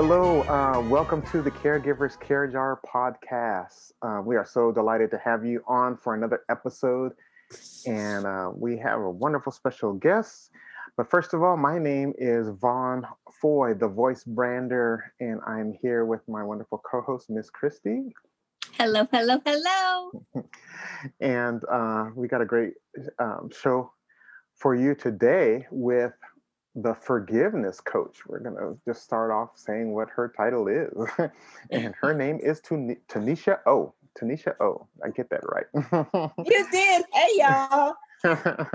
Hello, uh, welcome to the Caregivers Care Jar podcast. Uh, we are so delighted to have you on for another episode, and uh, we have a wonderful special guest. But first of all, my name is Vaughn Foy, the voice brander, and I'm here with my wonderful co-host, Miss Christy. Hello, hello, hello. and uh, we got a great um, show for you today with the forgiveness coach. We're going to just start off saying what her title is. and her name is Tuniscia O. Tuniscia O. I get that right. you did. Hey, y'all.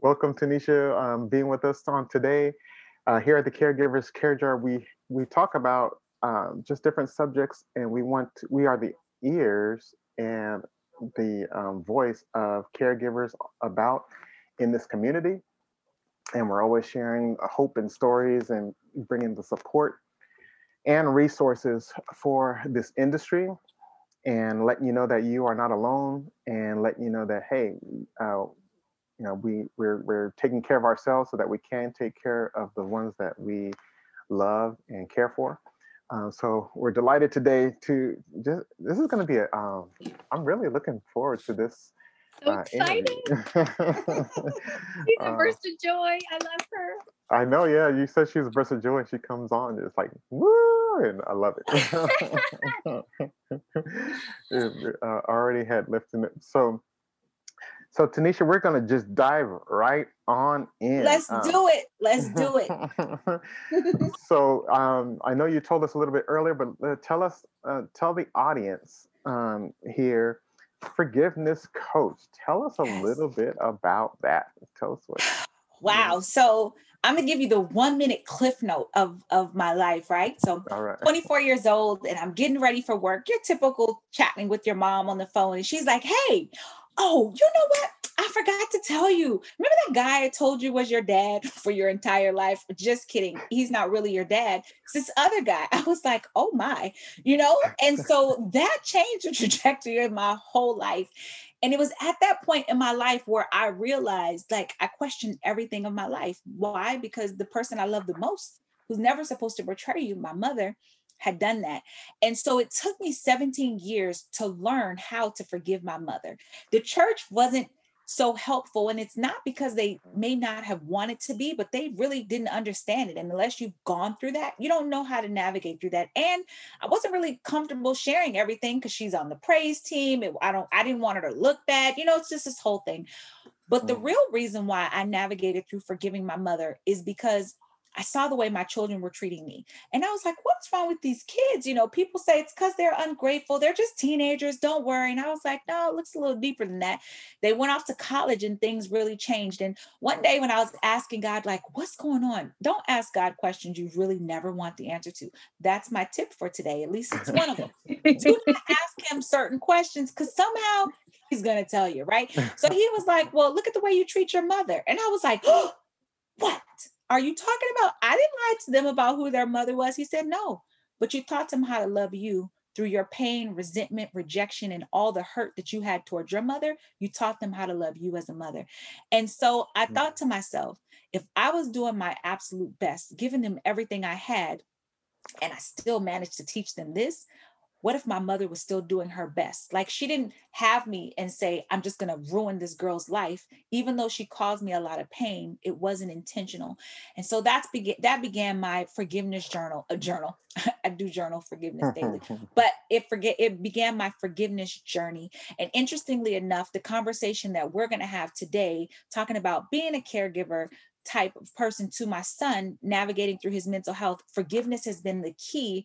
Welcome, Tuniscia, um, being with us on today. Uh, here at the Caregivers Care Jar, we we talk about um, just different subjects, and we want to, we are the ears and the um, voice of caregivers about in this community and we're always sharing hope and stories and bringing the support and resources for this industry and letting you know that you are not alone and letting you know that hey uh, you know we we're, we're taking care of ourselves so that we can take care of the ones that we love and care for. Uh, so we're delighted today to just this is going to be a um, i'm really looking forward to this so uh, exciting. she's a uh, burst of joy. I love her. I know, yeah. You said she's a burst of joy and she comes on. It's like, woo, and I love it. it uh, already had lifted it. So, so Tuniscia, we're gonna just dive right on in. Let's um, do it. Let's do it. so um, I know you told us a little bit earlier, but uh, tell us, uh, tell the audience um, here forgiveness coach. Tell us a yes. little bit about that. Tell us what. Wow. So I'm gonna give you the one minute cliff note of of my life, right? So All right. 24 years old, and I'm getting ready for work. Your typical chatting with your mom on the phone, and she's like, "Hey, oh, you know what? I forgot to tell you. Remember that guy I told you was your dad for your entire life? Just kidding. He's not really your dad. It's this other guy. I was like, oh my, you know? And so that changed the trajectory of my whole life. And it was at that point in my life where I realized, like, I questioned everything of my life. Why? Because the person I love the most, who's never supposed to betray you, my mother, had done that. And so it took me 17 years to learn how to forgive my mother. The church wasn't so helpful and it's not because they may not have wanted to be but they really didn't understand it and unless you've gone through that you don't know how to navigate through that and i wasn't really comfortable sharing everything because she's on the praise team it, i don't i didn't want her to look bad you know it's just this whole thing. But the real reason why i navigated through forgiving my mother is because I saw the way my children were treating me. And I was like, what's wrong with these kids? You know, people say it's because they're ungrateful. They're just teenagers. Don't worry. And I was like, no, it looks a little deeper than that. They went off to college and things really changed. And one day when I was asking God, like, what's going on? Don't ask God questions you really never want the answer to. That's my tip for today. At least it's one of them. Do not ask him certain questions because somehow he's going to tell you, right? So he was like, well, look at the way you treat your mother. And I was like, oh, what? Are you talking about? I didn't lie to them about who their mother was. He said, No, but you taught them how to love you through your pain, resentment, rejection, and all the hurt that you had towards your mother. You taught them how to love you as a mother. And so I mm. thought to myself, if I was doing my absolute best, giving them everything I had, and I still managed to teach them this, what if my mother was still doing her best? Like she didn't have me and say, I'm just going to ruin this girl's life. Even though she caused me a lot of pain, it wasn't intentional. And so that's began, that began my forgiveness journal, a journal. I do journal forgiveness daily, but it forget, it began my forgiveness journey. And interestingly enough, the conversation that we're going to have today, talking about being a caregiver, type of person to my son navigating through his mental health forgiveness has been the key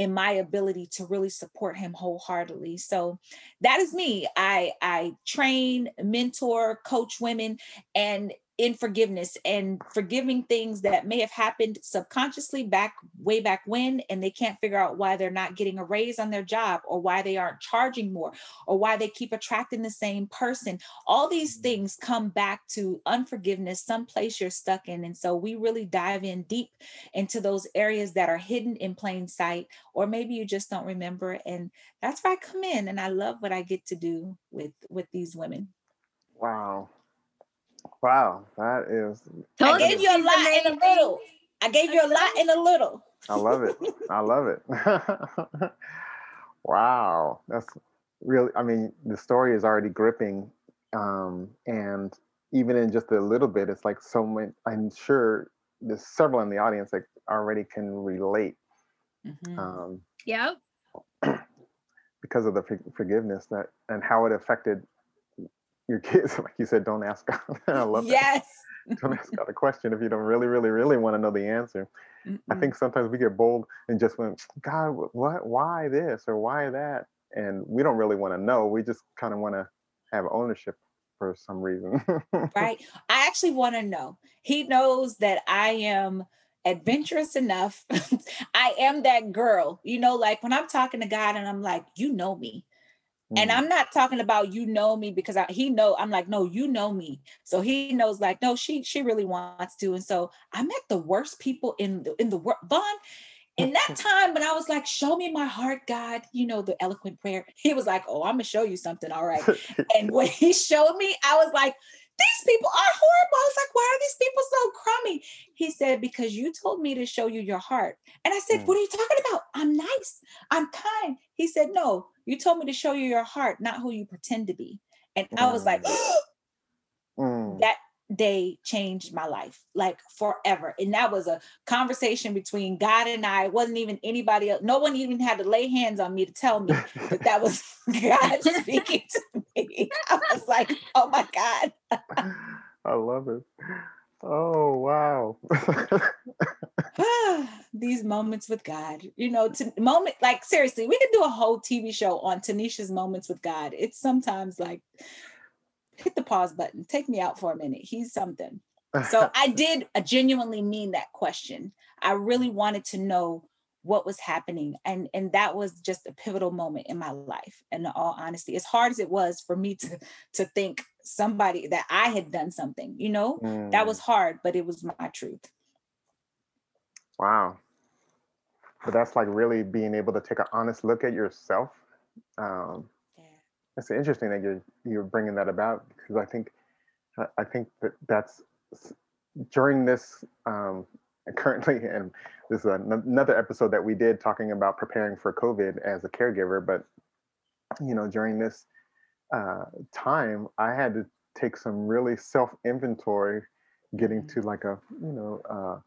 in my ability to really support him wholeheartedly. So that is me. I I train, mentor, coach women and in forgiveness and forgiving things that may have happened subconsciously back way back when and they can't figure out why they're not getting a raise on their job or why they aren't charging more or why they keep attracting the same person. All these mm-hmm. things come back to unforgiveness someplace you're stuck in. And so we really dive in deep into those areas that are hidden in plain sight or maybe you just don't remember. And that's where i come in and i love what i get to do with with these women. Wow Wow, that is. I gave you a lot in a little. I gave you a lot in a little. I love it. I love it. wow. That's really, I mean, the story is already gripping. Um, and even in just a little bit, it's like so many, I'm sure there's several in the audience that already can relate. Mm-hmm. Um, yep. Because of the forgiveness that and how it affected your kids. Like you said, don't ask God. I love that. yes. That. Don't ask God a question if you don't really, really, really want to know the answer. Mm-mm. I think sometimes we get bold and just went, God, what, why this or why that? And we don't really want to know. We just kind of want to have ownership for some reason. right. I actually want to know. He knows that I am adventurous enough. I am that girl, you know, like when I'm talking to God and I'm like, you know me. And mm. I'm not talking about you know me because I, he know I'm like no you know me so he knows like no she she really wants to and so I met the worst people in the in the world Vaughn in that time when I was like, show me my heart, God, you know, the eloquent prayer, he was like, oh, I'm gonna show you something. All right. and when he showed me, I was like, these people are horrible. I was like, why are these people so crummy? He said, because you told me to show you your heart. And I said, mm. what are you talking about? I'm nice. I'm kind. He said, no, you told me to show you your heart, not who you pretend to be. And mm. I was like, mm. that day changed my life like forever and that was a conversation between god and i it wasn't even anybody else no one even had to lay hands on me to tell me that that was god speaking to me i was like oh my god i love it oh wow these moments with god you know to moment like seriously we could do a whole tv show on tuniscia's moments with god it's sometimes like hit the pause button, take me out for a minute. He's something. So I did I genuinely mean that question. I really wanted to know what was happening and and that was just a pivotal moment in my life and all honesty as hard as it was for me to to think somebody that i had done something you know mm. that was mm. hard but it was my truth wow but that's like really being able to take an honest look at yourself um, it's interesting that you're you're bringing that about because I think I think that that's during this um, currently, and this is another episode that we did talking about preparing for COVID as a caregiver. But you know, during this uh, time, I had to take some really self inventory, getting mm-hmm. to like a you know uh,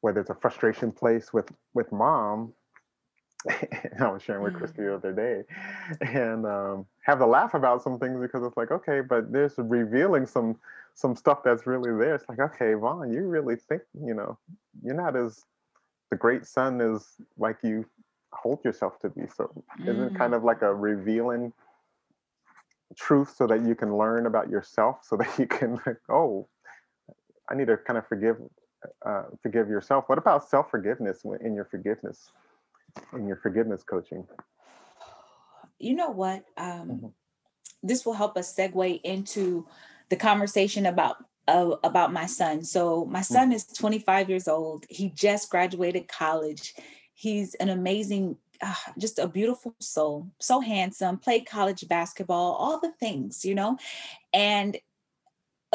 whether it's a frustration place with with mom I was sharing with mm. Christy the other day, and um, have to laugh about some things because it's like, okay, but there's revealing some some stuff that's really there. It's like, okay, Vaughn, you really think, you know, you're not as the great son as like you hold yourself to be. So mm. isn't it kind of like a mm. revealing truth so that you can learn about yourself so that you can oh i need to kind of forgive uh, forgive yourself what about self-forgiveness in your forgiveness in your forgiveness coaching? You know what? Um, mm-hmm. This will help us segue into the conversation about uh, about my son. So my mm. son mm-hmm. is 25 years old. He just graduated college. He's an amazing, uh, just a beautiful soul, so handsome. Played college basketball, all the things, you know. And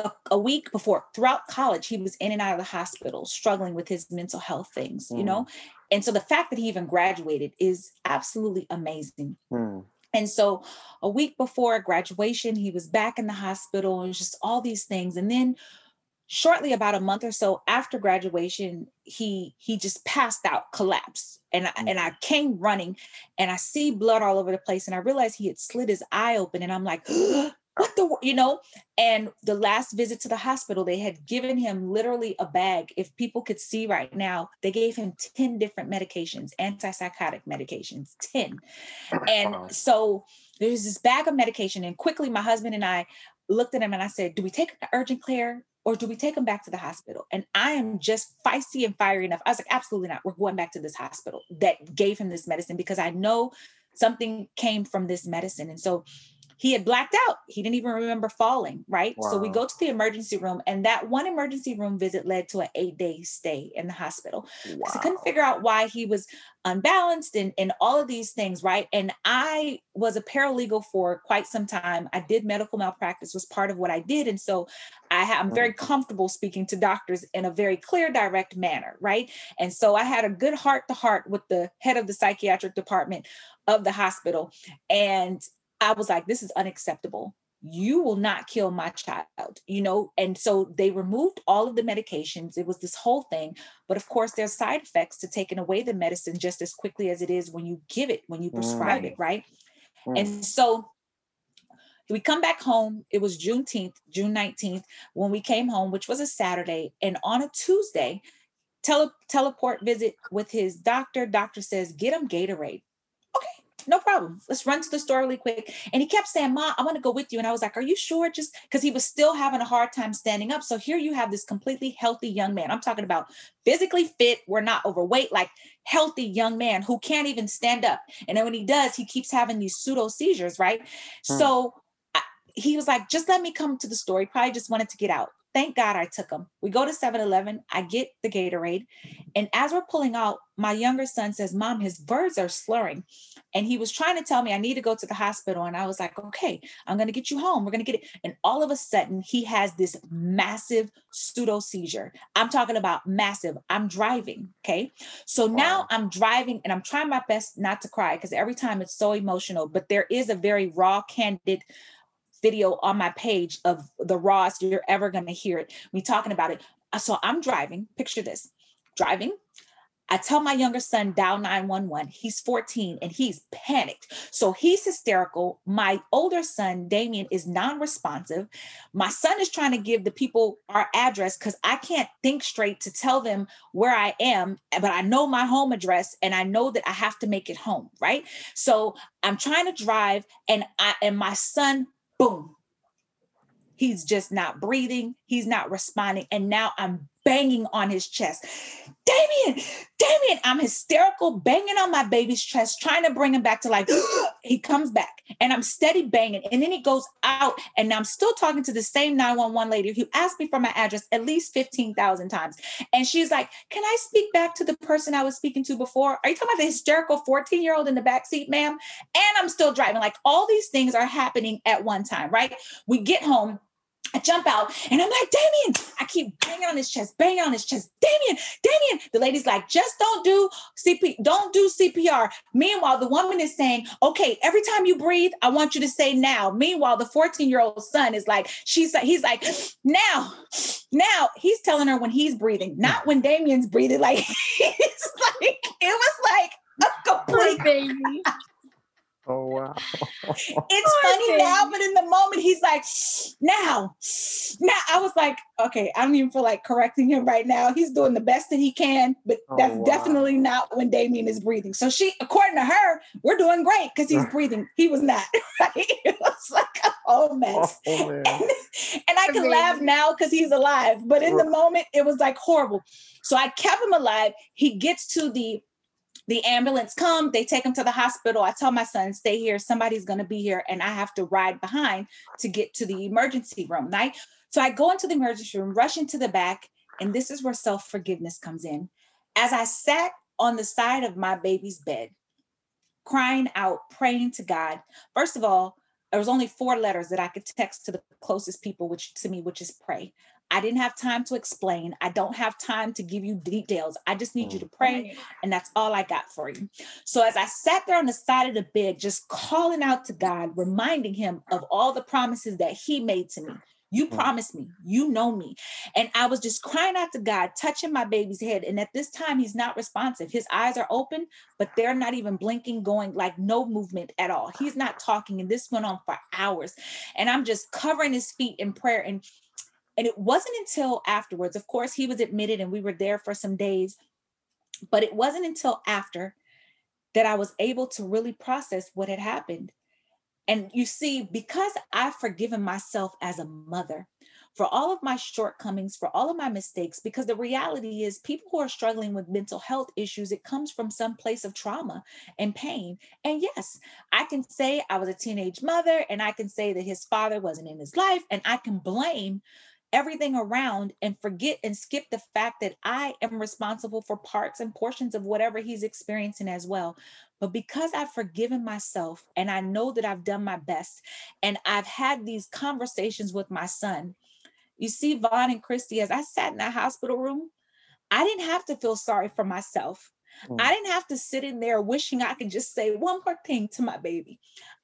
a, a, week before throughout college he was in and out of the hospital struggling with his mental health things mm. you know and so the fact that he even graduated is absolutely amazing mm. and so a week before graduation he was back in the hospital and just all these things and then shortly about a month or so after graduation he he just passed out collapsed and I, and I mm. came running and I see blood all over the place and I realized he had slit his eye open and I'm like what the you know and the last visit to the hospital they had given him literally a bag. If people could see right now they gave him 10 different medications antipsychotic medications 10 and so there's this bag of medication and quickly my husband and i looked at him and i said do we take him to urgent care or do we take him back to the hospital? And i am just feisty and fiery enough. I was like absolutely not. We're going back to this hospital that gave him this medicine because i know something came from this medicine. And so he had blacked out. He didn't even remember falling, right? Wow. So we go to the emergency room, and that one emergency room visit led to an eight day stay in the hospital. Wow. I couldn't figure out why he was unbalanced and, and all of these things, right? And I was a paralegal for quite some time. I did medical malpractice, was part of what I did. And so I am very mm-hmm. comfortable speaking to doctors in a very clear, direct manner, right? And so I had a good heart to heart with the head of the psychiatric department of the hospital. And I was like, this is unacceptable. You will not kill my child you know? And so they removed all of the medications. It was this whole thing. But of course there's side effects to taking away the medicine just as quickly as it is when you give it when you prescribe it right. mm. and so we come back home. It was juneteenth june 19th when we came home which was a saturday. And on a tuesday tele- teleport visit with his doctor. Doctor says get him gatorade no problem. Let's run to the store really quick. And he kept saying, Mom, I want to go with you. And I was like, Are you sure? Just because he was still having a hard time standing up. So here you have this completely healthy young man. I'm talking about physically fit, we're not overweight, like healthy young man who can't even stand up. And then when he does, he keeps having these pseudo seizures, right? Hmm. So I, he was like, Just let me come to the store. He probably just wanted to get out. Thank God I took them. We go to 7 Eleven. I get the Gatorade. And as we're pulling out, my younger son says, Mom, his words are slurring. And he was trying to tell me I need to go to the hospital. And I was like, okay, I'm going to get you home. We're going to get it. And all of a sudden, he has this massive pseudo seizure. I'm talking about massive. I'm driving. Okay. So wow. now I'm driving and I'm trying my best not to cry because every time it's so emotional, but there is a very raw, candid video on my page of the rawest you're ever going to hear it. Me talking about it. Uh, so I'm driving. Picture this driving. I tell my younger son, dial 911. He's 14 and he's panicked. So he's hysterical. My older son, Damien, is non responsive. My son is trying to give the people our address because I can't think straight to tell them where I am, but I know my home address and I know that I have to make it home. Right. So I'm trying to drive and I and my son boom. He's just not breathing. He's not responding. And now I'm banging on his chest. Damien, Damien, I'm hysterical, banging on my baby's chest, trying to bring him back to life. he comes back and I'm steady banging. And then he goes out. And I'm still talking to the same 911 lady who asked me for my address at least 15,000 times. And she's like, Can I speak back to the person I was speaking to before? Are you talking about the hysterical 14 year old in the back seat, ma'am? And I'm still driving. Like all these things are happening at one time, right? We get home I jump out and I'm like, Damien, I keep banging on his chest, banging on his chest. Damien, Damien. The lady's like, just don't do CP, don't do CPR. Meanwhile, the woman is saying, okay, every time you breathe, I want you to say now. Meanwhile, the 14-year-old son is like, she's he's like, now, now. He's telling her when he's breathing, not when Damien's breathing. Like, it's like, it was like a complete baby. Oh wow. it's oh, funny now, but in the moment he's like, now, now I was like, okay, I don't even feel like correcting him right now. He's doing the best that he can, but oh, that's wow. definitely not when Damien is breathing. So she, according to her, we're doing great because he's breathing. He was not. Right? It was like a whole mess. Oh, and, and, I can laugh now because he's alive, but in the moment it was like horrible. So I kept him alive. He gets to the the ambulance come they take him to the hospital. I tell my son stay here. Somebody's going to be here and i have to ride behind to get to the emergency room right? So i go into the emergency room rush into the back and this is where self-forgiveness comes in. As i sat on the side of my baby's bed crying out praying to god first of all there was only four letters that i could text to the closest people which to me which is pray I didn't have time to explain. I don't have time to give you details. I just need you to pray. And that's all I got for you. So as I sat there on the side of the bed, just calling out to God, reminding him of all the promises that he made to me. You mm. promised me, you know me. And I was just crying out to God, touching my baby's head. And at this time, he's not responsive. His eyes are open, but they're not even blinking, going like no movement at all. He's not talking. And this went on for hours. And I'm just covering his feet in prayer. And and it wasn't until afterwards, of course, he was admitted and we were there for some days, but it wasn't until after that I was able to really process what had happened. And you see, because I've forgiven myself as a mother, for all of my shortcomings, for all of my mistakes, because the reality is people who are struggling with mental health issues, it comes from some place of trauma and pain. And yes, I can say I was a teenage mother and I can say that his father wasn't in his life and I can blame everything around and forget and skip the fact that I am responsible for parts and portions of whatever he's experiencing as well. But because I've forgiven myself and I know that I've done my best and I've had these conversations with my son, you see, Vaughn and Christy, as I sat in that hospital room, I didn't have to feel sorry for myself. Mm. I didn't have to sit in there wishing I could just say one more thing to my baby.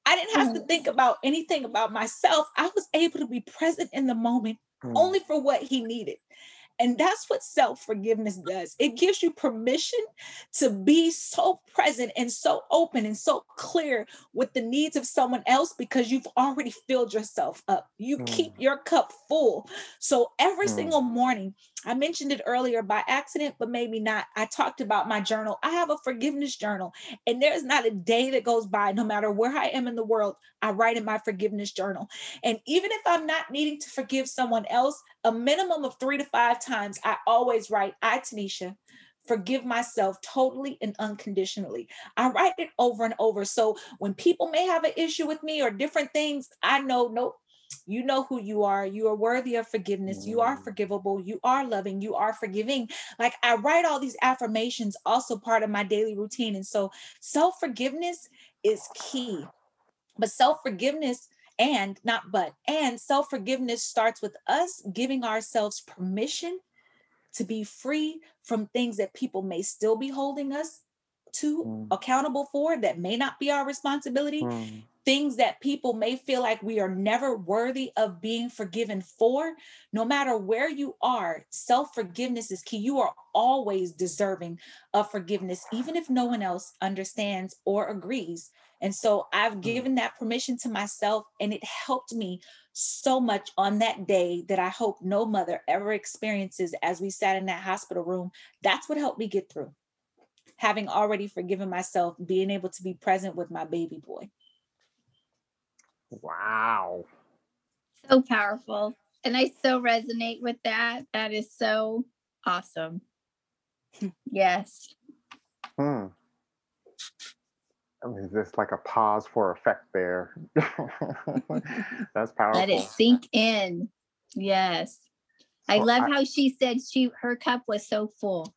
I didn't have mm. to think about anything about myself. I was able to be present in the moment mm. only for what he needed. And that's what self forgiveness does. It gives you permission to be so present and so open and so clear with the needs of someone else because you've already filled yourself up. You mm. keep your cup full. So every mm. single morning, I mentioned it earlier by accident, but maybe not. I talked about my journal. I have a forgiveness journal, and there's not a day that goes by, no matter where I am in the world, I write in my forgiveness journal. And even if I'm not needing to forgive someone else, a minimum of three to five times, I always write, I, Tuniscia, forgive myself totally and unconditionally. I write it over and over. So when people may have an issue with me or different things, I know, nope, you know who you are. You are worthy of forgiveness. You are mm. forgivable. You are loving. You are forgiving. Like I write all these affirmations, also part of my daily routine. And so self forgiveness is key. But self forgiveness and not but, and self forgiveness starts with us giving ourselves permission to be free from things that people may still be holding us to mm. accountable for that may not be our responsibility mm things that people may feel like we are never worthy of being forgiven for, no matter where you are, self forgiveness is key. You are always deserving of forgiveness, even if no one else understands or agrees. And so I've mm. given that permission to myself, and it helped me so much on that day that I hope no mother ever experiences as we sat in that hospital room. That's what helped me get through. Having already forgiven myself, being able to be present with my baby boy. Wow. So powerful. And I so resonate with that. That is so awesome. yes. Hmm. I mean, there's like a pause for effect there. That's powerful. Let it sink in. Yes. So I love I, how she said she her cup was so full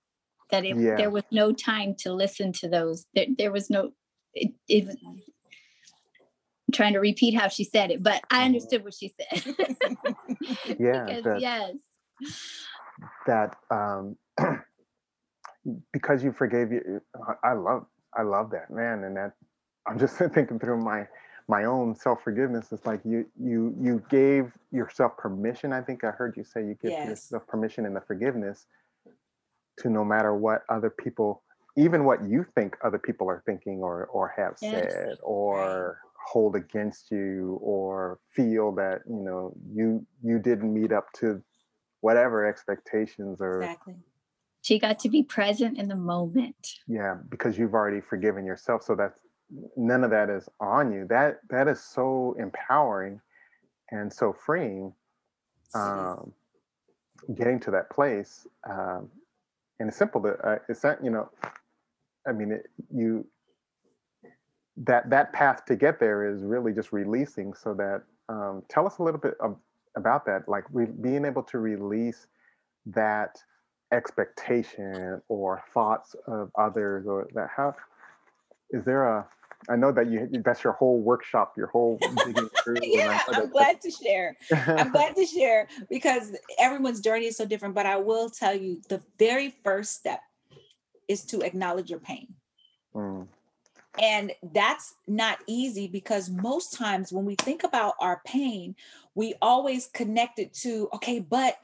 that it, yeah. there was no time to listen to those. There, there was no it, it trying to repeat how she said it, but I mm-hmm. understood what she said. yeah. because, that, yes. That um, because you forgave you, I love, I love that man, and that I'm just thinking through my my own self forgiveness. It's like you you you gave yourself permission. I think I heard you say you give yes. yourself permission and the forgiveness to no matter what other people even what you think other people are thinking or or have yes. said or hold against you or feel that you know you you didn't meet up to whatever expectations or exactly. She got to be present in the moment. Yeah because you've already forgiven yourself so that's none of that is on you. That that is so empowering and so freeing um getting to that place um and it's simple to uh, it's not you know i mean it, you that that path to get there is really just releasing so that um, tell us a little bit of, about that like re- being able to release that expectation or thoughts of others or that how is there a I know that you that's your whole workshop, your whole yeah, I'm glad to share. I'm glad to share because everyone's journey is so different. But I will tell you the very first step is to acknowledge your pain. And that's not easy because most times when we think about our pain, we always connect it to, okay, but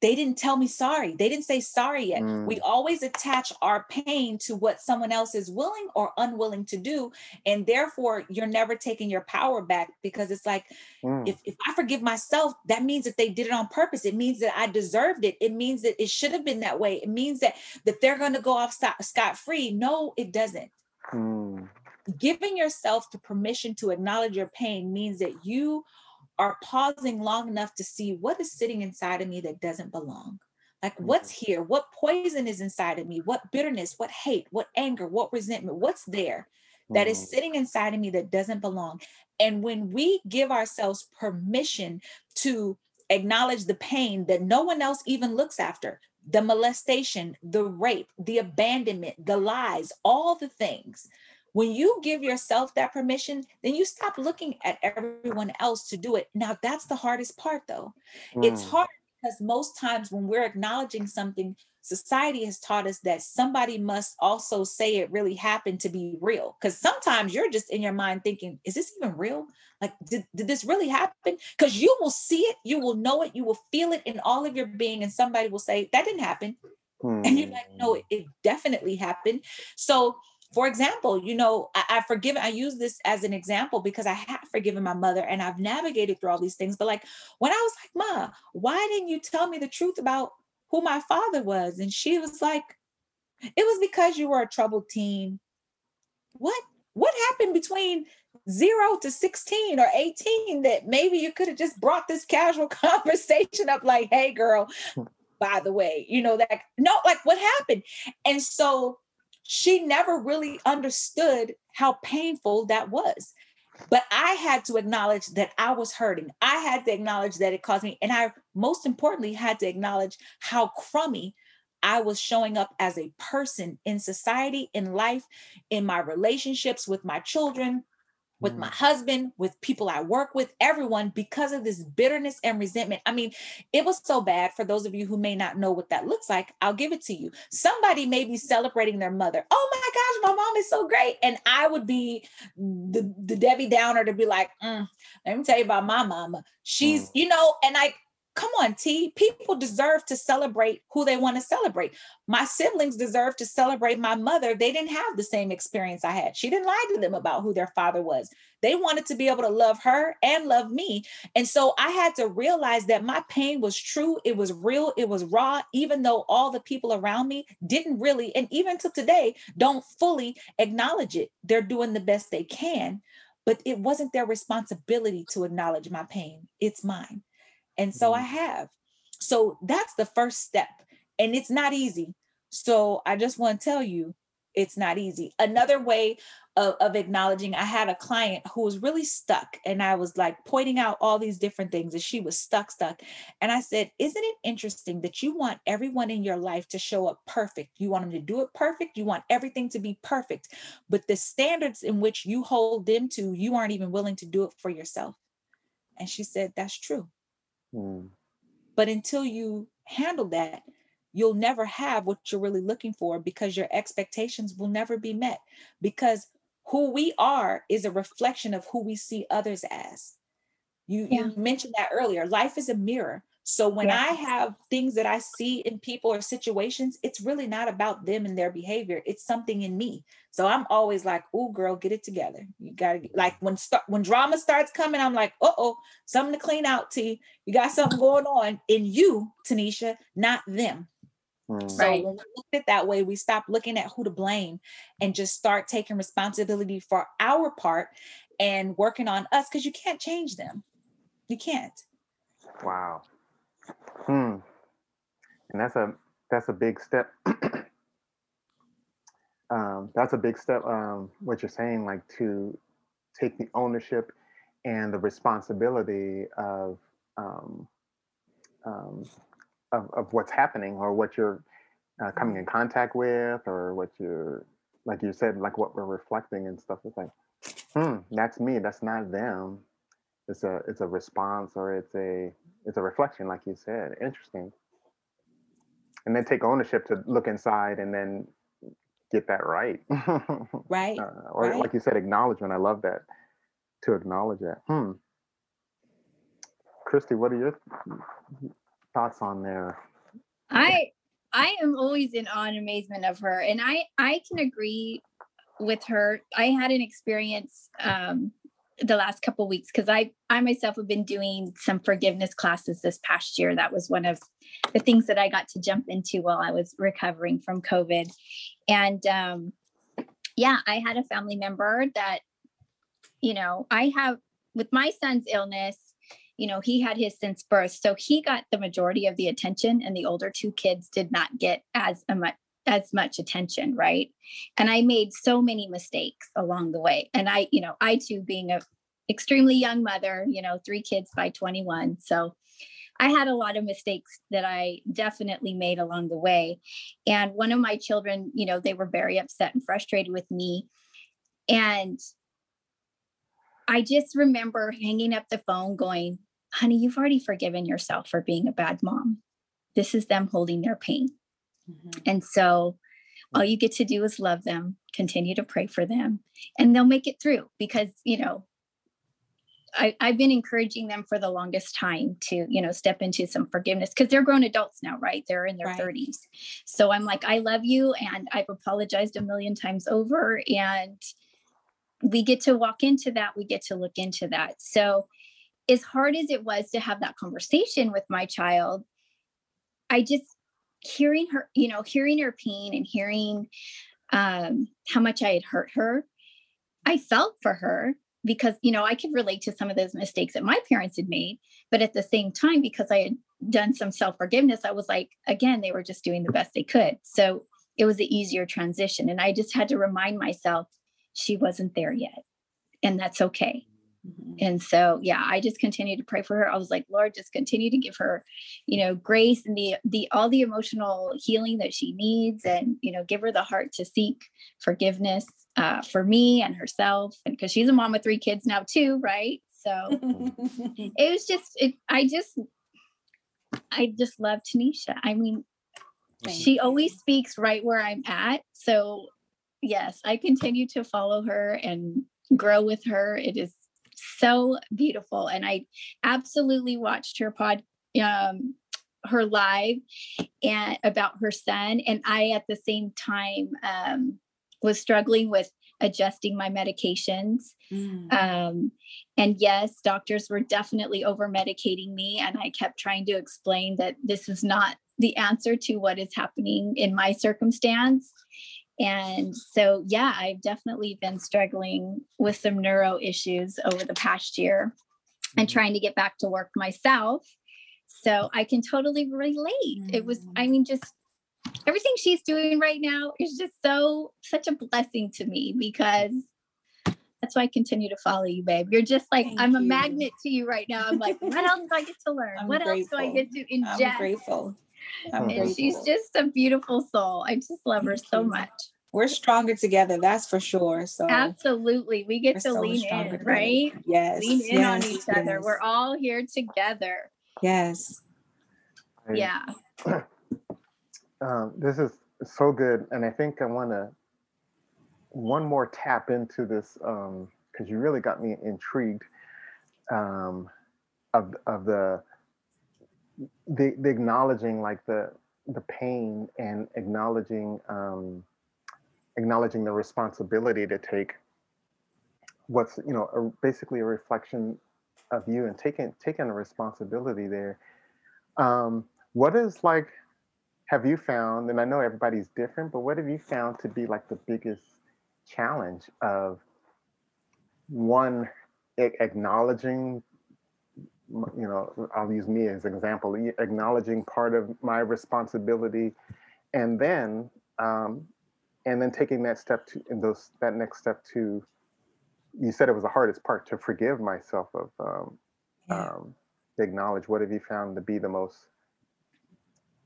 they didn't tell me sorry. They didn't say sorry yet. Mm. We always attach our pain to what someone else is willing or unwilling to do. And therefore, you're never taking your power back because it's like, mm. if, if I forgive myself, that means that they did it on purpose. It means that I deserved it. It means that it should have been that way. It means that, that they're going to go off scot free. No, it doesn't. Mm. Giving yourself the permission to acknowledge your pain means that you are pausing long enough to see what is sitting inside of me that doesn't belong. Like, what's mm-hmm. here? What poison is inside of me? What bitterness, what hate, what anger, what resentment, what's there that is mm-hmm. sitting inside of me that doesn't belong? And when we give ourselves permission to acknowledge the pain that no one else even looks after, the molestation, the rape, the abandonment, the lies, all the things. When you give yourself that permission, then you stop looking at everyone else to do it. Now, that's the hardest part, though. Mm. It's hard because most times when we're acknowledging something, society has taught us that somebody must also say it really happened to be real. Because sometimes you're just in your mind thinking, is this even real? Like, did, did this really happen? Because you will see it, you will know it, you will feel it in all of your being, and somebody will say, that didn't happen. Hmm. And you're like, no, it, it definitely happened. So for example, you know, I, I've forgiven, I use this as an example because I have forgiven my mother and I've navigated through all these things. But like when I was like, Ma, why didn't you tell me the truth about who my father was? And she was like, it was because you were a troubled teen. What? What happened between zero to 16 or 18 that maybe you could have just brought this casual conversation up like, hey, girl, by the way, you know, that no, like what happened? And so she never really understood how painful that was. But I had to acknowledge that I was hurting. I had to acknowledge that it caused me. And I, most importantly, had to acknowledge how crummy I was showing up as a person in society, in life, in my relationships with my children, with my mm. husband, with people I work with, everyone, because of this bitterness and resentment. I mean, it was so bad for those of you who may not know what that looks like. I'll give it to you. Somebody may be celebrating their mother. Oh my gosh, my mom is so great. And I would be the, the Debbie Downer to be like, mm, let me tell you about my mama. She's, mm. you know, and I, come on, T. People deserve to celebrate who they want to celebrate. My siblings deserve to celebrate my mother. They didn't have the same experience I had. She didn't lie to them about who their father was. They wanted to be able to love her and love me. And so I had to realize that my pain was true. It was real. It was raw, even though all the people around me didn't really, and even to today, don't fully acknowledge it. They're doing the best they can. But it wasn't their responsibility to acknowledge my pain. It's mine. And so I mm. have. So that's the first step. And it's not easy. So I just want to tell you, it's not easy. Another way of, of, acknowledging, I had a client who was really stuck, and I was like pointing out all these different things, and she was stuck, stuck. And I said, Isn't it interesting that you want everyone in your life to show up perfect? You want them to do it perfect, you want everything to be perfect, but the standards in which you hold them to, you aren't even willing to do it for yourself. And she said, That's true. Mm. But until you handle that, you'll never have what you're really looking for because your expectations will never be met. Because who we are is a reflection of who we see others as. You, yeah. you mentioned that earlier. Life is a mirror. So when I have things that I see in people or situations, it's really not about them and their behavior. It's something in me. So I'm always like, "Oh, girl, get it together. You gotta like when start when drama starts coming, I'm like, "Uh oh, something to clean out, T. You got something going on in you, Tuniscia, not them." Mm. So right. when we look at it that way, we stop looking at who to blame and just start taking responsibility for our part and working on us because you can't change them. You can't. Wow. Hmm. And that's a that's a big step. um, that's a big step. Um, what you're saying, like to take the ownership and the responsibility of um, um, of, of what's happening or what you're uh, coming in contact with or what you're like you said like what we're reflecting and stuff it's like hmm that's me that's not them it's a it's a response or it's a it's a reflection, like you said. Interesting. And then take ownership to look inside and then get that right. right. Uh, or right. like you said, acknowledgement. I love that. To acknowledge that. Hmm. Christy, what are your thoughts on there? I I am always in awe and amazement of her. And I I can agree with her. I had an experience um the last couple weeks because I I myself have been doing some forgiveness classes this past year. That was one of the things that I got to jump into while I was recovering from COVID. And um, yeah, I had a family member that, you know, I have with my son's illness. you know, he had his since birth. So he got the majority of the attention and the older two kids did not get as much as much attention, right? And I made so many mistakes along the way. And I, you know, I too being a extremely young mother, you know, three kids by 21. So I had a lot of mistakes that I definitely made along the way. And one of my children, you know, they were very upset and frustrated with me. And I just remember hanging up the phone going, honey, you've already forgiven yourself for being a bad mom. This is them holding their pain. Mm-hmm. And so all you get to do is love them, continue to pray for them, and they'll make it through because, you know, I, have been encouraging them for the longest time to, you know, step into some forgiveness because they're grown adults now, right? They're in their right. 30s. So I'm like, I love you. And I've apologized a million times over. And we get to walk into that. We get to look into that. So, as hard as it was to have that conversation with my child, I just, hearing her, you know, hearing her pain and hearing um, how much I had hurt her, I felt for her because you know i could relate to some of those mistakes that my parents had made but at the same time because i had done some self-forgiveness i was like again they were just doing the best they could. So it was an easier transition and i just had to remind myself she wasn't there yet and that's okay Mm-hmm. And so, yeah, I just continued to pray for her. I was like, Lord, just continue to give her, you know, grace and the the all the emotional healing that she needs, and you know, give her the heart to seek forgiveness uh, for me and herself, and because she's a mom with three kids now too, right? So it was just, it. I just, I just love Tuniscia. I mean, Thank she you. always speaks right where I'm at. So yes, I continue to follow her and grow with her. It is so beautiful. And I absolutely watched her pod, um, her live and about her son. And I, at the same time, um, was struggling with adjusting my medications. Mm. Um, and yes, doctors were definitely over medicating me. And I kept trying to explain that this is not the answer to what is happening in my circumstance. And so, yeah, I've definitely been struggling with some neuro issues over the past year and mm-hmm. trying to get back to work myself. So I can totally relate. It was, mm. I mean, just everything she's doing right now is just so, such a blessing to me because that's why I continue to follow you, babe. You're just like, Thank I'm a magnet to you right now. I'm like, what else do I get to learn? I'm what grateful. else do I get to ingest? I'm grateful. I'm and grateful. she's just a beautiful soul. I just love her so much. We're stronger together that's for sure so. Absolutely. We get to so lean in together. right? Yes lean in yes, on each yes. other we're all here together. Yes. Yeah. Um, this is so good and i think i want to one more tap into this because um, you really got me intrigued um, of of the, the the acknowledging like the the pain and acknowledging um, acknowledging the responsibility to take what's you know a, basically a reflection of you and taking taking a responsibility there. Um, what is like have you found and i know everybody's different but what have you found to be like the biggest challenge of one acknowledging you know i'll use me as an example acknowledging part of my responsibility and then um, and then taking that step to in those that next step to you said it was the hardest part to forgive myself of um, yeah. um, acknowledge what have you found to be the most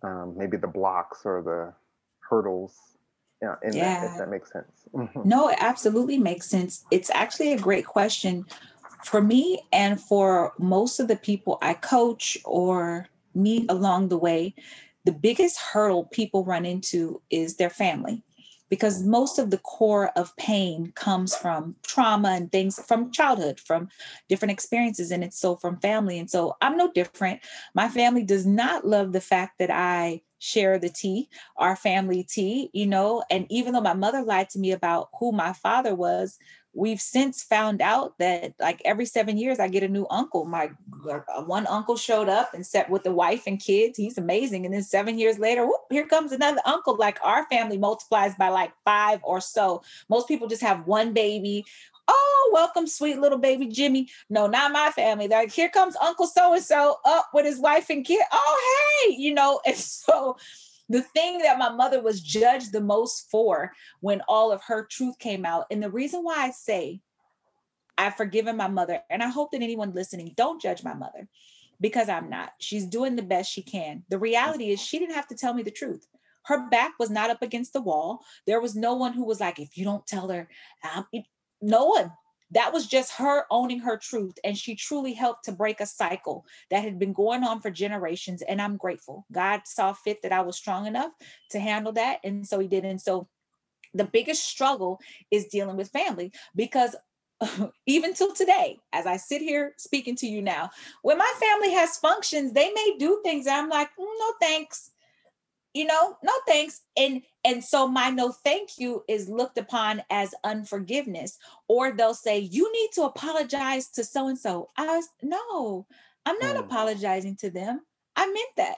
um, maybe the blocks or the hurdles in yeah. that, if that makes sense mm-hmm. no it absolutely makes sense it's actually a great question for me and for most of the people i coach or meet along the way the biggest hurdle people run into is their family because most of the core of pain comes from trauma and things from childhood, from different experiences, and it's so from family. And so I'm no different. My family does not love the fact that I share the tea, our family tea, you know. And even though my mother lied to me about who my father was, we've since found out that like every seven years I get a new uncle. My uh, one uncle showed up and sat with the wife and kids. He's amazing. And then seven years later, whoop, here comes another uncle. Like our family multiplies by like five or so. Most people just have one baby oh, welcome, sweet little baby Jimmy. No, not my family. They're like, here comes Uncle so and so up with his wife and kid. Oh, hey, you know, and so the thing that my mother was judged the most for when all of her truth came out. And the reason why I say I've forgiven my mother, and I hope that anyone listening don't judge my mother because I'm not. She's doing the best she can. The reality is, she didn't have to tell me the truth. Her back was not up against the wall. There was no one who was like, if you don't tell her, um, no one. That was just her owning her truth. And she truly helped to break a cycle that had been going on for generations. And I'm grateful. God saw fit that I was strong enough to handle that. And so he did. And so the biggest struggle is dealing with family because even till today, as I sit here speaking to you now, when my family has functions, they may do things I'm like, mm, no thanks. You know, no thanks. And and so my no thank you is looked upon as unforgiveness. Or they'll say, you need to apologize to so and so. I was no, I'm not mm. apologizing to them. I meant that.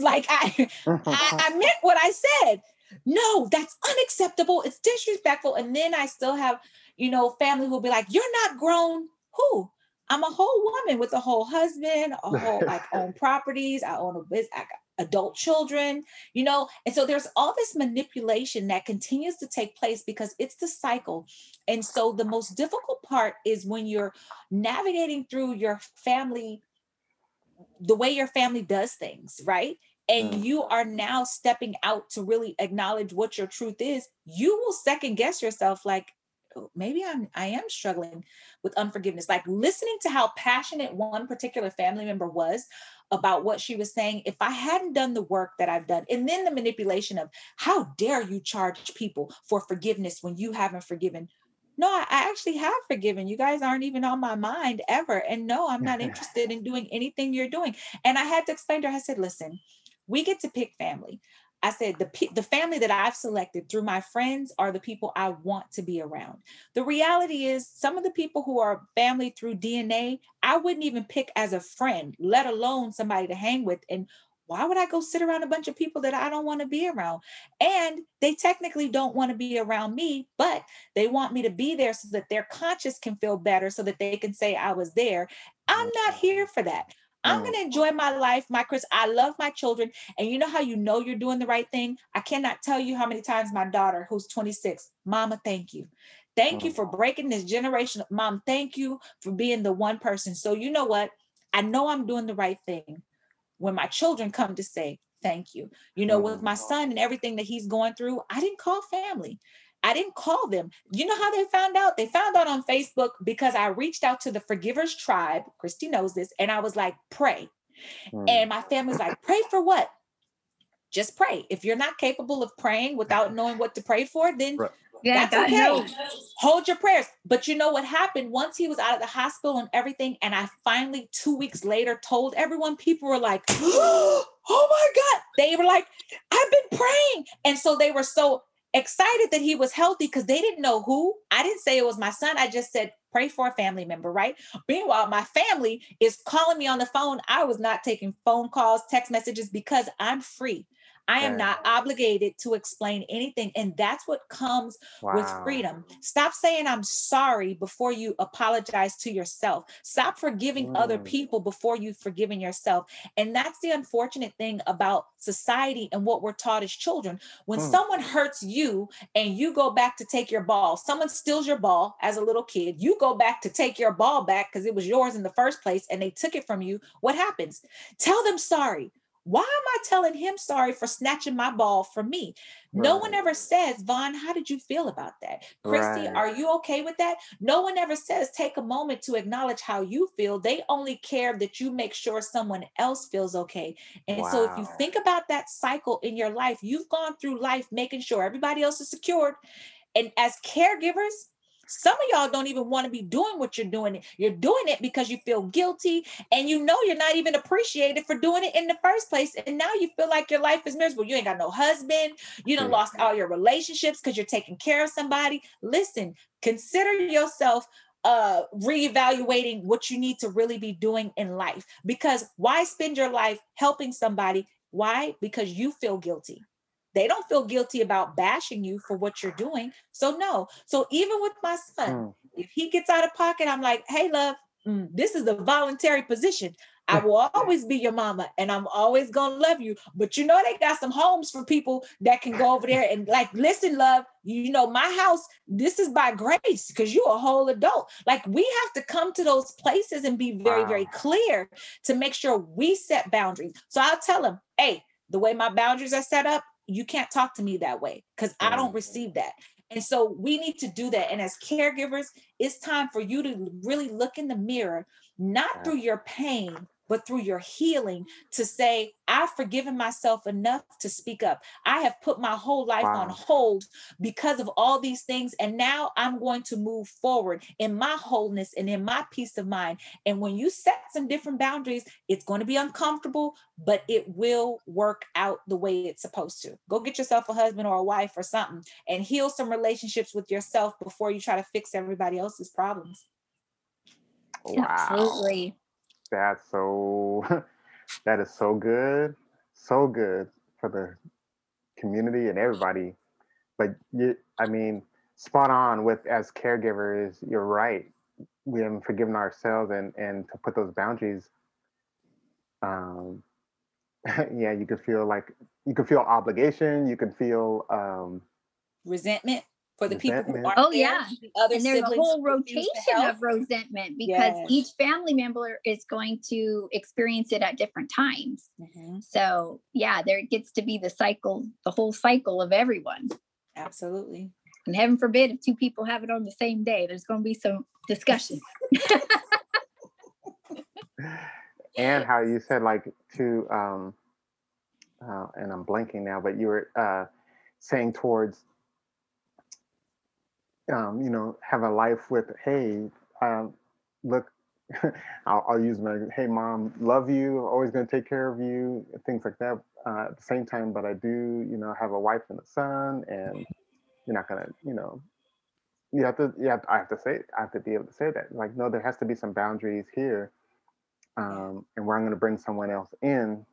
Like I, I I meant what I said. No, that's unacceptable. It's disrespectful. And then I still have you know, family who will be like, You're not grown. Who? I'm a whole woman with a whole husband, a whole like own properties. I own a business, I got adult children, you know. And so there's all this manipulation that continues to take place because it's the cycle. And so the most difficult part is when you're navigating through your family, the way your family does things, right? and mm. you are now stepping out to really acknowledge what your truth is, you will second guess yourself like, Oh, maybe I'm I am struggling with unforgiveness. Like listening to how passionate one particular family member was about what she was saying, if I hadn't done the work that I've done, and then the manipulation of how dare you charge people for forgiveness when you haven't forgiven. No, I actually have forgiven. You guys aren't even on my mind ever. And no, I'm not interested in doing anything you're doing. And I had to explain to her, I said, listen, we get to pick family. I said the the family that I've selected through my friends are the people I want to be around. The reality is some of the people who are family through DNA, I wouldn't even pick as a friend, let alone somebody to hang with and why would I go sit around a bunch of people that I don't want to be around? And they technically don't want to be around me, but they want me to be there so that their conscience can feel better so that they can say I was there. I'm not here for that. I'm mm. going to enjoy my life, my Chris. I love my children. And you know how you know you're doing the right thing? I cannot tell you how many times my daughter, who's 26, Mama, thank you. Thank you mm. for breaking this generation. Mom, thank you for being the one person. So, you know what? I know I'm doing the right thing when my children come to say, thank you. You know, with my mm. son and everything that he's going through, I didn't call family. I didn't call them. You know how they found out? They found out on Facebook because I reached out to the Forgivers Tribe. Christy knows this. And I was like, pray. Mm. And my family's like, pray for what? Just pray. If you're not capable of praying without knowing what to pray for, then right. yeah, that's okay. Knows. Hold your prayers. But you know what happened once he was out of the hospital and everything? And I finally, two weeks later, told everyone, people were like, oh my God. They were like, I've been praying. And so they were so excited that he was healthy because they didn't know who. I didn't say it was my son. I just said, pray for a family member, right? Meanwhile, my family is calling me on the phone. I was not taking phone calls, text messages because I'm free. I am not obligated to explain anything. And that's what comes wow. with freedom. Stop saying I'm sorry before you apologize to yourself. Stop forgiving mm. other people before you've forgiven yourself. And that's the unfortunate thing about society and what we're taught as children. When mm. someone hurts you and you go back to take your ball, someone steals your ball as a little kid, you go back to take your ball back because it was yours in the first place and they took it from you. What happens? Tell them sorry why am I telling him sorry for snatching my ball from me? Right. No one ever says, Vaughn, how did you feel about that? Christy, right. are you okay with that? No one ever says, take a moment to acknowledge how you feel. They only care that you make sure someone else feels okay. And wow. so if you think about that cycle in your life, you've gone through life making sure everybody else is secured. And as caregivers, some of y'all don't even want to be doing what you're doing. You're doing it because you feel guilty and you know you're not even appreciated for doing it in the first place. And now you feel like your life is miserable. You ain't got no husband. You done lost all your relationships because you're taking care of somebody. Listen, consider yourself uh reevaluating what you need to really be doing in life because why spend your life helping somebody why because you feel guilty they don't feel guilty about bashing you for what you're doing. So no. So even with my son, mm. If he gets out of pocket, I'm like, hey, love, mm, this is a voluntary position. I will always be your mama and I'm always gonna love you. But you know, they got some homes for people that can go over there and like, listen, love, you know, my house, this is by grace because you're a whole adult. Like, we have to come to those places and be very, wow. very clear to make sure we set boundaries. So I'll tell them, hey, the way my boundaries are set up, you can't talk to me that way because I don't mm. receive that. And so we need to do that. And as caregivers, it's time for you to really look in the mirror, not through your pain, but through your healing to say, I've forgiven myself enough to speak up. I have put my whole life wow. on hold because of all these things. And now I'm going to move forward in my wholeness and in my peace of mind. And when you set some different boundaries, it's going to be uncomfortable, but it will work out the way it's supposed to. Go get yourself a husband or a wife or something and heal some relationships with yourself before you try to fix everybody else's problems. Wow. Absolutely that's so that is so good so good for the community and everybody. But you, i mean spot on with as caregivers you're right. We haven't forgiven ourselves and and to put those boundaries um yeah you could feel like you could feel obligation you could feel um resentment for the people who are oh there, yeah. the other and there's a whole rotation of resentment because yes. each family member is going to experience it at different times. Mm-hmm. so yeah there gets to be the cycle the whole cycle of everyone. Absolutely. And heaven forbid if two people have it on the same day there's going to be some discussion. And how you said like to um uh, and i'm blanking now but you were uh saying towards um, you know, have a life with, hey, um, look, I'll, I'll, use my, hey, mom, love you, always going to take care of you, things like that. Uh, at the same time, but I do, you know, have a wife and a son, and you're not going to, you know, you have to, you have, I have to say, I have to be able to say that. Like, no, there has to be some boundaries here. Um, and where I'm going to bring someone else in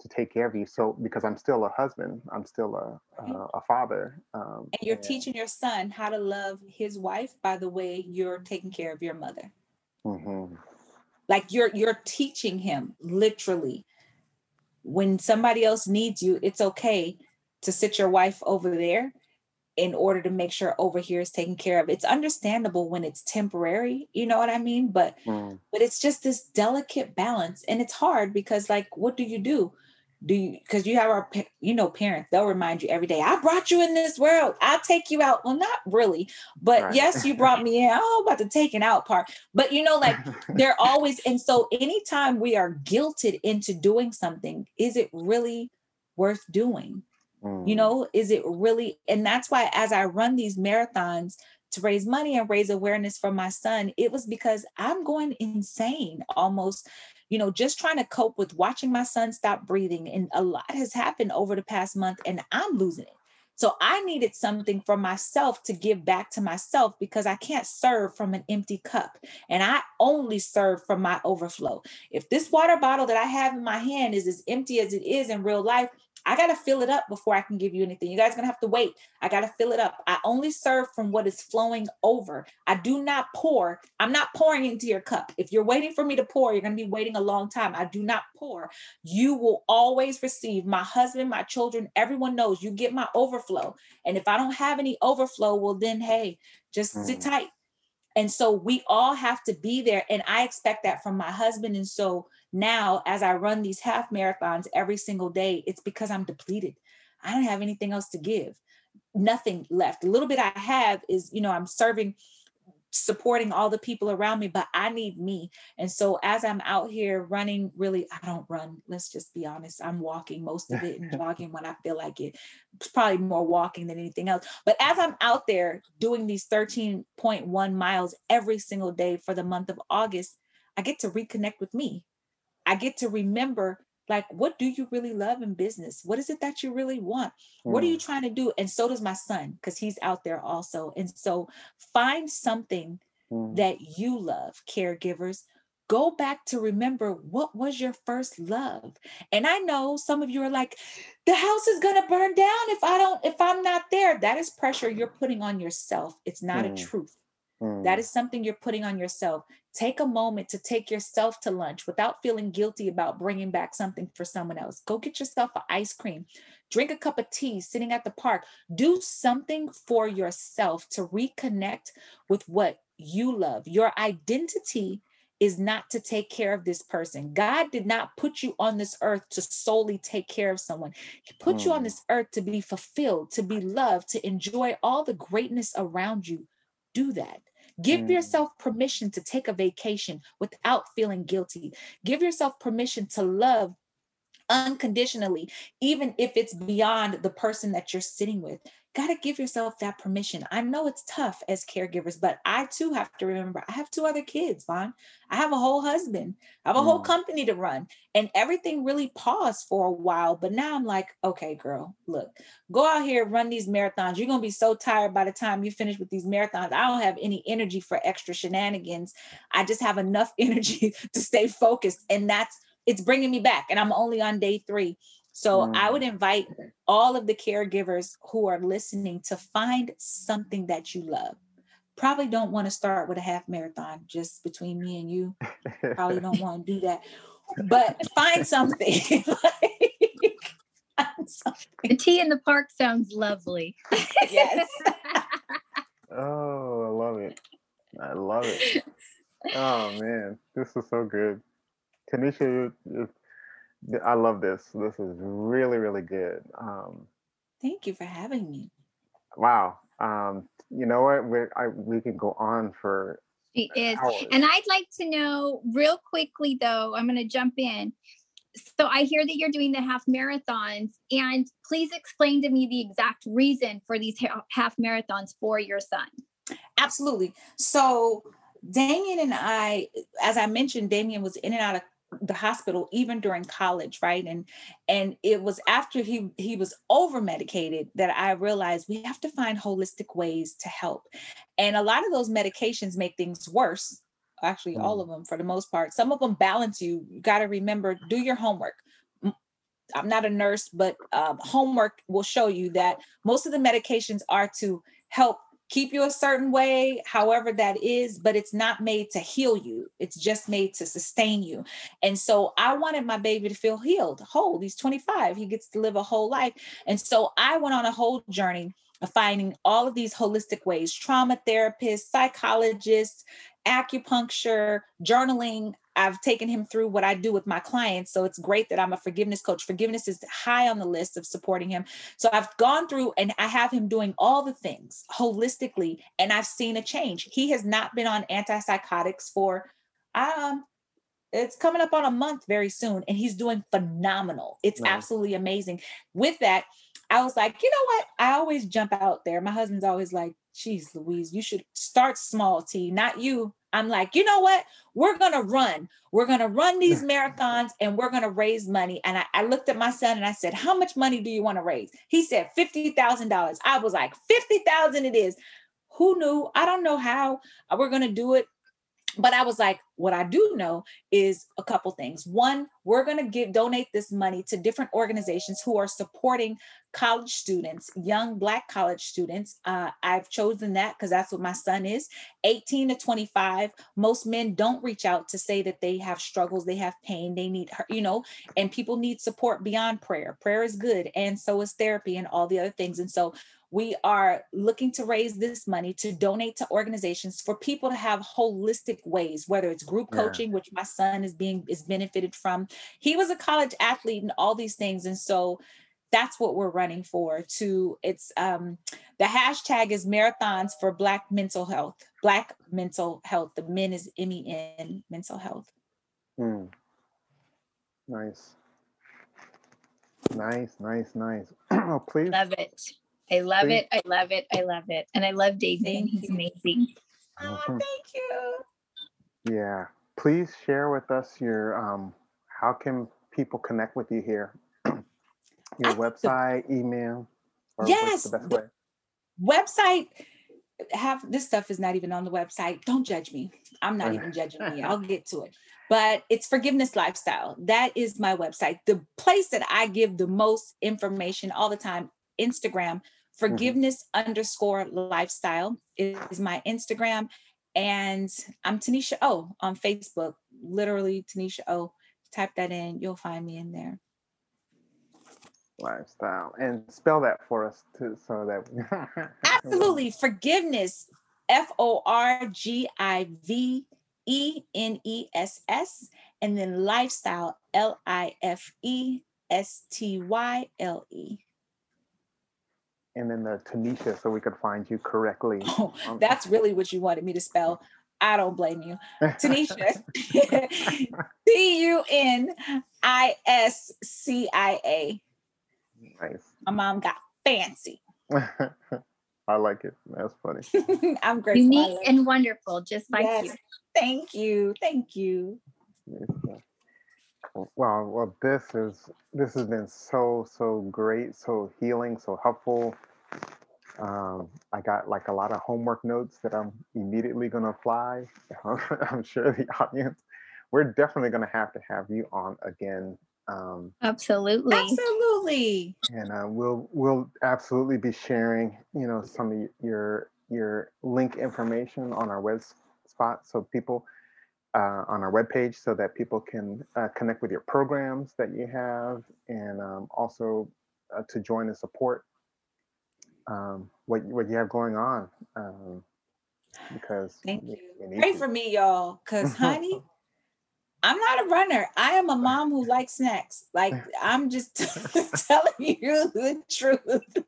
to take care of you. So because I'm still a husband, I'm still a a, a father. Um, and you're and, teaching your son how to love his wife by the way you're taking care of your mother. Mm-hmm. Like you're you're teaching him literally. When somebody else needs you, it's okay to sit your wife over there in order to make sure over here is taken care of. It's understandable when it's temporary, you know what I mean? But mm. but it's just this delicate balance and it's hard because like what do you do? Do you because you have our you know parents they'll remind you every day i brought you in this world i'll take you out well not really but right. yes you brought me in oh about the taking out part but you know like they're always and so anytime we are guilted into doing something is it really worth doing mm. you know is it really and that's why as i run these marathons to raise money and raise awareness for my son it was because i'm going insane almost you know, just trying to cope with watching my son stop breathing. And a lot has happened over the past month, and I'm losing it. So I needed something for myself to give back to myself because I can't serve from an empty cup and I only serve from my overflow. If this water bottle that I have in my hand is as empty as it is in real life, I got to fill it up before I can give you anything. You guys going to have to wait. I got to fill it up. I only serve from what is flowing over. I do not pour. I'm not pouring into your cup. If you're waiting for me to pour, you're going to be waiting a long time. I do not pour. You will always receive. My husband, my children, everyone knows you get my overflow. And if I don't have any overflow, well, then hey, just mm. sit tight. And so we all have to be there. And I expect that from my husband. And so now, as I run these half marathons every single day, it's because I'm depleted. I don't have anything else to give, nothing left. A little bit I have is, you know, I'm serving supporting all the people around me, but I need me. And so as I'm out here running, really, I don't run. Let's just be honest. I'm walking most of it and jogging when I feel like it. It's probably more walking than anything else. But as I'm out there doing these 13.1 miles every single day for the month of August, I get to reconnect with me. I get to remember like what do you really love in business what is it that you really want mm. what are you mm. trying to do and so does my son because he's out there also and so find something mm. that you love caregivers go back to remember what was your first love and i know some of you are like the house is going to burn down if i don't if i'm not there that is pressure you're putting on yourself it's not mm. a truth Mm. That is something you're putting on yourself. Take a moment to take yourself to lunch without feeling guilty about bringing back something for someone else. Go get yourself an ice cream, drink a cup of tea sitting at the park. Do something for yourself to reconnect with what you love. Your identity is not to take care of this person. God did not put you on this earth to solely take care of someone. He put mm. you on mm. this earth to be fulfilled, to be loved, to enjoy all the greatness around you. Do that. Give mm. yourself permission to take a vacation without feeling guilty. Give yourself permission to love unconditionally, even if it's beyond the person that you're sitting with got to give yourself that permission. I know it's tough as caregivers, but I too have to remember I have two other kids, Vaughn. I have a whole husband, I have a mm. whole company to run, and everything really paused for a while. But now I'm like, okay, girl, look, go out here, run these marathons. You're going to be so tired by the time you finish with these marathons. I don't have any energy for extra shenanigans. I just have enough energy to stay focused. And that's, it's bringing me back. And I'm only on day three. So mm. I would invite all of the caregivers who are listening to find something that you love. Probably don't want to start with a half marathon just between me and you. Probably don't want to do that. But find something. find something. The tea in the park sounds lovely. yes. oh, I love it. I love it. Oh man, this is so good. Tuniscia, I love this. This is really, really good. Um, Thank you for having me. Wow. Um, you know what? We I, we can go on for. She is, hours. and I'd like to know real quickly though. I'm going to jump in. So I hear that you're doing the half marathons, and please explain to me the exact reason for these half marathons for your son. Absolutely. So Damien and I, as I mentioned, Damien was in and out of the hospital even during college right? And and it was after he he was over medicated that i realized we have to find holistic ways to help. And a lot of those medications make things worse actually mm. all of them for the most part. Some of them balance you. You got to remember do your homework. I'm not a nurse but um, homework will show you that most of the medications are to help keep you a certain way, however that is, but it's not made to heal you. It's just made to sustain you. And so I wanted my baby to feel healed, whole. He's 25, he gets to live a whole life. And so I went on a whole journey of finding all of these holistic ways trauma therapists, psychologists, acupuncture, journaling, I've taken him through what I do with my clients. So it's great that I'm a forgiveness coach. Forgiveness is high on the list of supporting him. So I've gone through and I have him doing all the things holistically, and I've seen a change. He has not been on antipsychotics for um it's coming up on a month very soon, and he's doing phenomenal. It's nice. absolutely amazing. With that, I was like, you know what? I always jump out there. My husband's always like, geez, Louise, you should start small, T, not you. I'm like, you know what? We're going to run. We're going to run these marathons and we're going to raise money. And I, I, looked at my son and I said, how much money do you want to raise? He said, $50,000. I was like, 50,000 it is. Who knew? I don't know how we're going to do it but I was like, what I do know is a couple things. One, we're going to give donate this money to different organizations who are supporting college students, young Black college students. Uh, I've chosen that because that's what my son is 18 to 25. Most men don't reach out to say that they have struggles, they have pain, they need, you know, and people need support beyond prayer. Prayer is good, and so is therapy and all the other things. And so we are looking to raise this money to donate to organizations for people to have holistic ways whether it's group yeah. coaching which my son is being is benefited from. He was a college athlete and all these things and so that's what we're running for to it's um the hashtag is marathons for black mental health black mental health the men is m-e-n mental health. Hmm. nice. Nice nice nice. Oh please love it I love Please. it. I love it. I love it. And I love David. He's amazing. Oh, thank you. Yeah. Please share with us your um how can people connect with you here? your website, email, yes, the best way? Website have this stuff is not even on the website. Don't judge me. I'm not even judging me. I'll get to it. But it's Forgiveness Lifestyle. That is my website. The place that I give the most information all the time, Instagram, Mm-hmm. forgiveness mm-hmm. underscore lifestyle is my Instagram. and I'm Tuniscia O on Facebook, literally Tuniscia O. Type that in, you'll find me in there. Lifestyle. And spell that for us too, so that absolutely forgiveness. F O R G I V E N E S S, and then lifestyle, L I F E S T Y L E. And then the Tuniscia, so we could find you correctly. Oh, that's really what you wanted me to spell. I don't blame you. Tuniscia, T U N I S C I A. Nice. My mom got fancy. I like it. That's funny. I'm grateful. Unique and wonderful, just like yes. you. Thank you. Thank you. Wow. Well, this is this has been so so great, so healing, so helpful. Um, I got like a lot of homework notes that I'm immediately going to apply. I'm sure the audience. We're definitely going to have to have you on again um, absolutely, absolutely. And uh, we'll we'll absolutely be sharing, you know, some of your your link information on our web spot, so people uh, on our webpage, so that people can uh, connect with your programs that you have, and um, also uh, to join and support um, what what you have going on. Um, because thank you. you Pray to. for me, y'all, because honey. I'm not a runner. I am a mom who likes snacks. Like I'm just telling you the truth.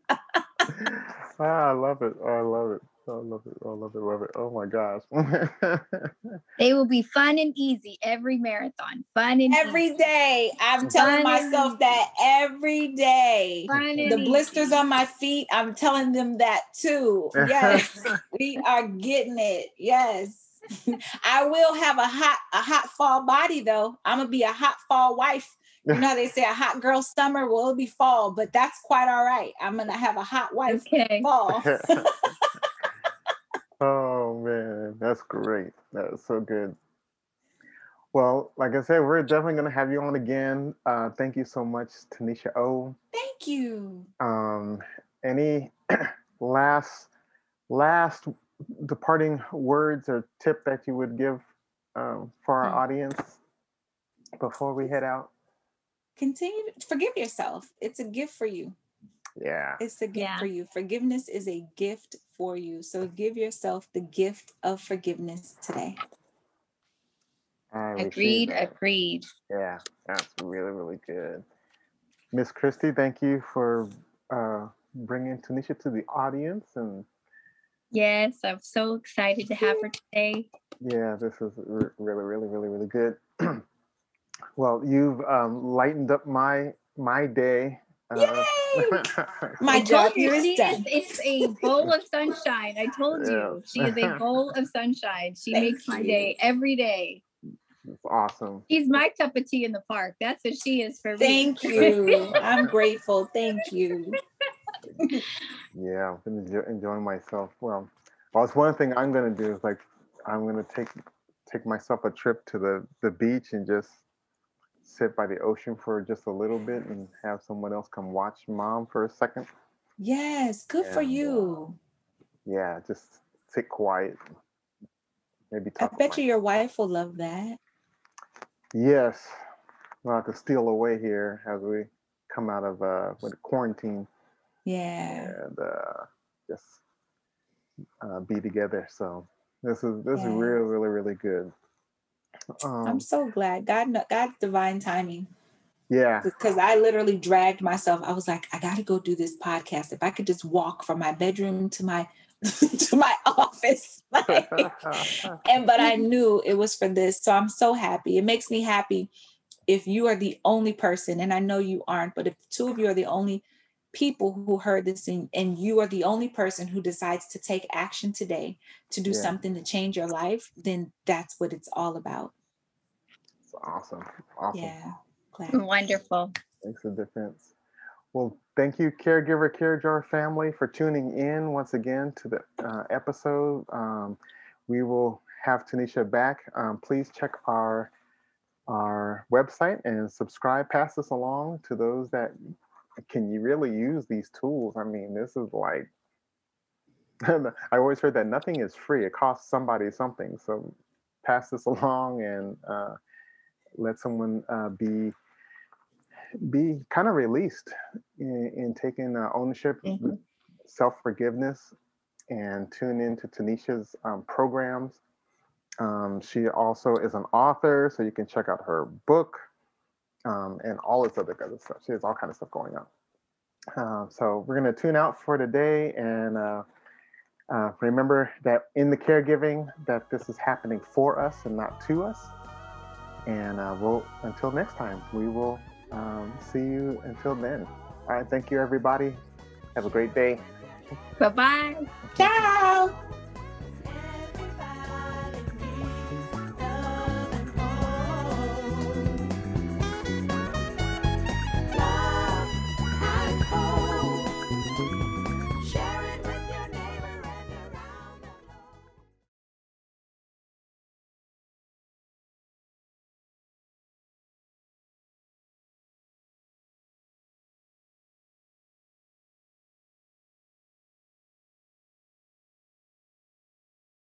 ah, I love it. Oh, I love it. I love it. I love it. Love it. Oh my gosh. they will be fun and easy every marathon. Fun and every easy. day. I'm telling myself that every day. Fun the blisters easy. on my feet, I'm telling them that too. Yes, we are getting it. Yes. I will have a hot a hot fall body though. I'm gonna be a hot fall wife. You know they say a hot girl summer. Well, it'll be fall, but that's quite all right. I'm gonna have a hot wife okay. fall. Oh man, that's great. That's so good. Well, like I said, we're definitely going to have you on again. Uh, thank you so much, Tuniscia O. Thank you. Um, any last last departing words or tip that you would give um, for our mm-hmm. audience before we head out? Continue to forgive yourself. It's a gift for you. Yeah. It's a gift yeah. for you. Forgiveness is a gift for you. So give yourself the gift of forgiveness today. agreed, agreed. Yeah, that's really, really good. Miss Christy, thank you for uh, bringing Tuniscia to the audience and Yes, I'm so excited to have her today. Yeah, this is really, really, really, really good. well, you've um, lightened up my my day. Uh, Yay! my job here is done. It's a bowl of sunshine. I told you, she is a bowl of sunshine. She Thank makes my day every day. That's awesome. She's my cup of tea in the park. That's what she is for me. Thank you. I'm grateful. Thank you yeah, I've been enjoy- enjoying myself. Well, well, it's one thing I'm gonna do is like I'm gonna take take myself a trip to the the beach and just sit by the ocean for just a little bit and have someone else come watch mom for a second. Yes, good and, for you. Uh, yeah, just sit quiet. Maybe I bet you your wife will love that. Yes. Well, I could steal away here as we come out of uh with quarantine. Yeah. And uh, just uh, be together. So this is this yeah. is really really really good. Um, I'm so glad God God's divine timing. Yeah. Because I literally dragged myself. I was like, I got to go do this podcast. If I could just walk from my bedroom to my to my office, like, and but I knew it was for this. So I'm so happy. It makes me happy if you are the only person, and I know you aren't, but if two of you are the only people who heard this and, and you are the only person who decides to take action today to do yeah. something to change your life, then that's what it's all about. It's awesome. Awesome. Yeah. Glad. Wonderful. Makes a difference. Well, thank you, Caregiver Care Jar family, for tuning in once again to the uh, episode. Um, we will have Tuniscia back. Um, please check our our website and subscribe. Pass this along to those that can you really use these tools? I mean, this is like I always heard that nothing is free. It costs somebody something. So pass this along and uh, let someone uh, be be kind of released in, in taking uh, ownership, mm-hmm. self forgiveness, and tune into Tuniscia's um, programs. Um, she also is an author, so you can check out her book um, and all this other good stuff. She has all kind of stuff going on. Uh, so we're going to tune out for today and uh, uh, remember that in the caregiving that this is happening for us and not to us. And uh, we'll until next time, we will um, see you until then. All right, thank you everybody. Have a great day. Bye bye. Ciao.